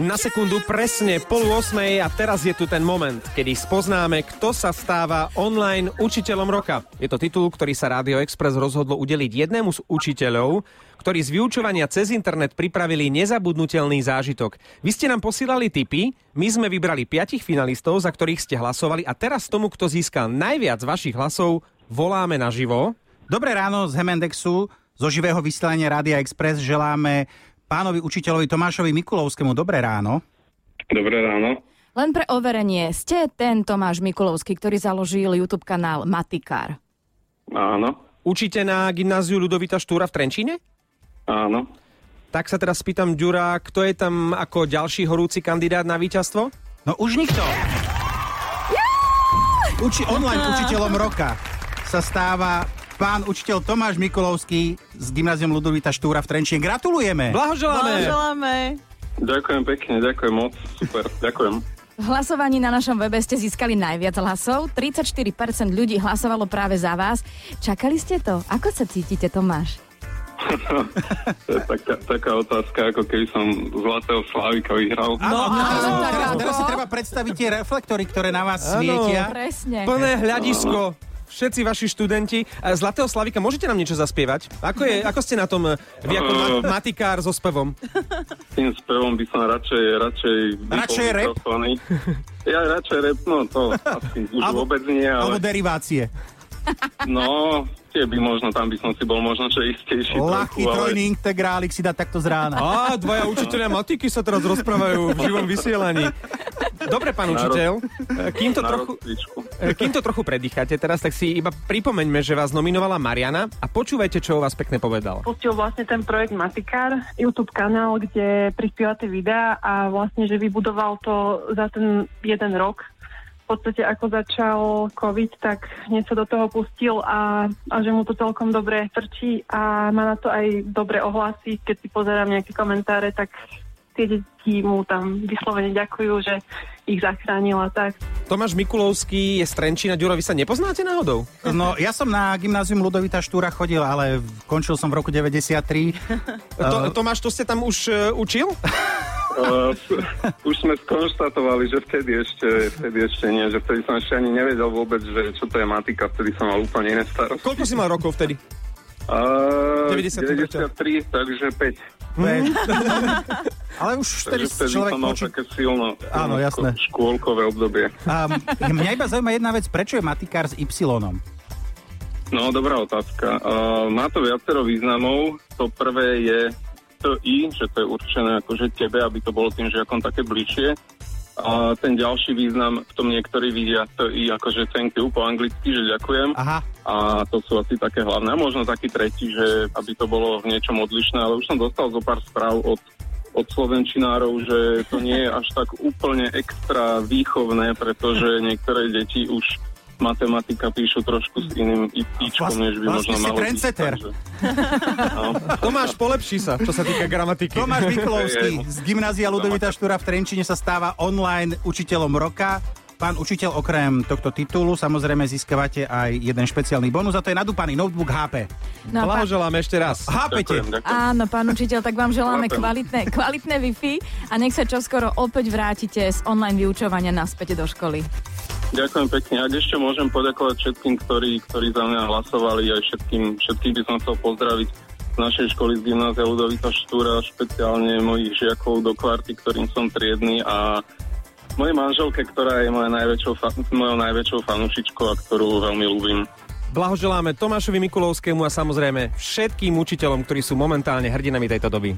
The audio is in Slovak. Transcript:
Na sekundu presne pol 8 a teraz je tu ten moment, kedy spoznáme, kto sa stáva online učiteľom roka. Je to titul, ktorý sa Radio Express rozhodlo udeliť jednému z učiteľov, ktorí z vyučovania cez internet pripravili nezabudnutelný zážitok. Vy ste nám posílali tipy, my sme vybrali piatich finalistov, za ktorých ste hlasovali a teraz tomu, kto získal najviac vašich hlasov, voláme naživo. Dobré ráno z Hemendexu, zo živého vysielania Rádia Express želáme pánovi učiteľovi Tomášovi Mikulovskému. Dobré ráno. Dobré ráno. Len pre overenie, ste ten Tomáš Mikulovský, ktorý založil YouTube kanál Matikár. Áno. Učíte na gymnáziu Ludovita Štúra v Trenčíne? Áno. Tak sa teraz spýtam Ďura, kto je tam ako ďalší horúci kandidát na víťazstvo? No už nikto. Uči, online učiteľom roka sa stáva pán učiteľ Tomáš Mikulovský z gymnázium Ludovita Štúra v Trenčine. Gratulujeme! Blahoželáme! Blahoželáme. Ďakujem pekne, ďakujem moc. Super, ďakujem. V hlasovaní na našom webe ste získali najviac hlasov. 34% ľudí hlasovalo práve za vás. Čakali ste to? Ako sa cítite, Tomáš? to je taká, taká otázka, ako keby som Zlatého Slávika vyhral. Áno, áno, teraz, teraz, si treba predstaviť tie reflektory, ktoré na vás Áno. svietia. Presne. Plné hľadisko. Všetci vaši študenti. Zlatého Slavika, môžete nám niečo zaspievať? Ako, je, ako ste na tom eh, vy ako ma- matikár so spevom? Tým spevom by som radšej, radšej... Radšej rap? Ja radšej rap, no to asi už Alebo- vôbec nie, Alebo ale derivácie. no, tie by možno, tam by som si bol možno čo istejší Ľahký ale trojný integrálik si dá takto z rána. Á, dvaja učiteľia matiky sa teraz rozprávajú v živom vysielaní. Dobre, pán učiteľ, kým to trochu... Eh, Kým to trochu predýchate teraz, tak si iba pripomeňme, že vás nominovala Mariana a počúvajte, čo o vás pekne povedal. pustil vlastne ten projekt Matikár, YouTube kanál, kde prispievate videá a vlastne, že vybudoval to za ten jeden rok. V podstate ako začal COVID, tak hneď sa do toho pustil a, a že mu to celkom dobre trčí a má na to aj dobré ohlasy. Keď si pozerám nejaké komentáre, tak tie deti mu tam vyslovene ďakujú, že ich zachránil a tak. Tomáš Mikulovský je z Trenčína. Ďuro, vy sa nepoznáte náhodou? No, ja som na gymnázium Ludovita Štúra chodil, ale končil som v roku 93. To, Tomáš, to ste tam už uh, učil? Uh, už sme skonštatovali, že vtedy ešte, vtedy ešte nie, že vtedy som ešte ani nevedel vôbec, že čo to je matika, vtedy som mal úplne iné starosti. Koľko si mal rokov vtedy? Uh, 93, 93, takže 5. ale už vtedy človek mal počí... také silno, Áno, jasné. škôlkové obdobie. A mňa iba zaujíma jedna vec, prečo je matikár s Y? No, dobrá otázka. Uh, má to viacero významov. To prvé je to I, že to je určené akože tebe, aby to bolo tým žiakom také bližšie. A ten ďalší význam, v tom niektorí vidia to I akože thank you po anglicky, že ďakujem. Aha, A to sú asi také hlavné. A možno taký tretí, že aby to bolo v niečom odlišné, ale už som dostal zo pár správ od, od slovenčinárov, že to nie je až tak úplne extra výchovné, pretože niektoré deti už matematika píšu trošku s iným itíčkom, Vlastne- než by vlastne možno si malo byť. trendsetter. takže- No. Tomáš, polepší sa, čo sa týka gramatiky. Tomáš Mikulovský Ej, z gymnázia Ludovita Štúra v Trenčine sa stáva online učiteľom roka. Pán učiteľ, okrem tohto titulu, samozrejme získavate aj jeden špeciálny bonus a to je nadúpaný notebook HP. No, pán, Blahoželáme ešte raz. Hápete? Ďakujem, ďakujem. áno, pán učiteľ, tak vám želáme kvalitné, kvalitné Wi-Fi a nech sa čoskoro opäť vrátite z online vyučovania naspäť do školy. Ďakujem pekne. Ak ešte môžem poďakovať všetkým, ktorí, ktorí za mňa hlasovali, aj všetkým, všetkých by som chcel pozdraviť z našej školy z gymnázia Ludovita Štúra, špeciálne mojich žiakov do kvarty, ktorým som triedny a mojej manželke, ktorá je moja najväčšou, fa- mojou najväčšou fanúšičkou a ktorú veľmi ľúbim. Blahoželáme Tomášovi Mikulovskému a samozrejme všetkým učiteľom, ktorí sú momentálne hrdinami tejto doby.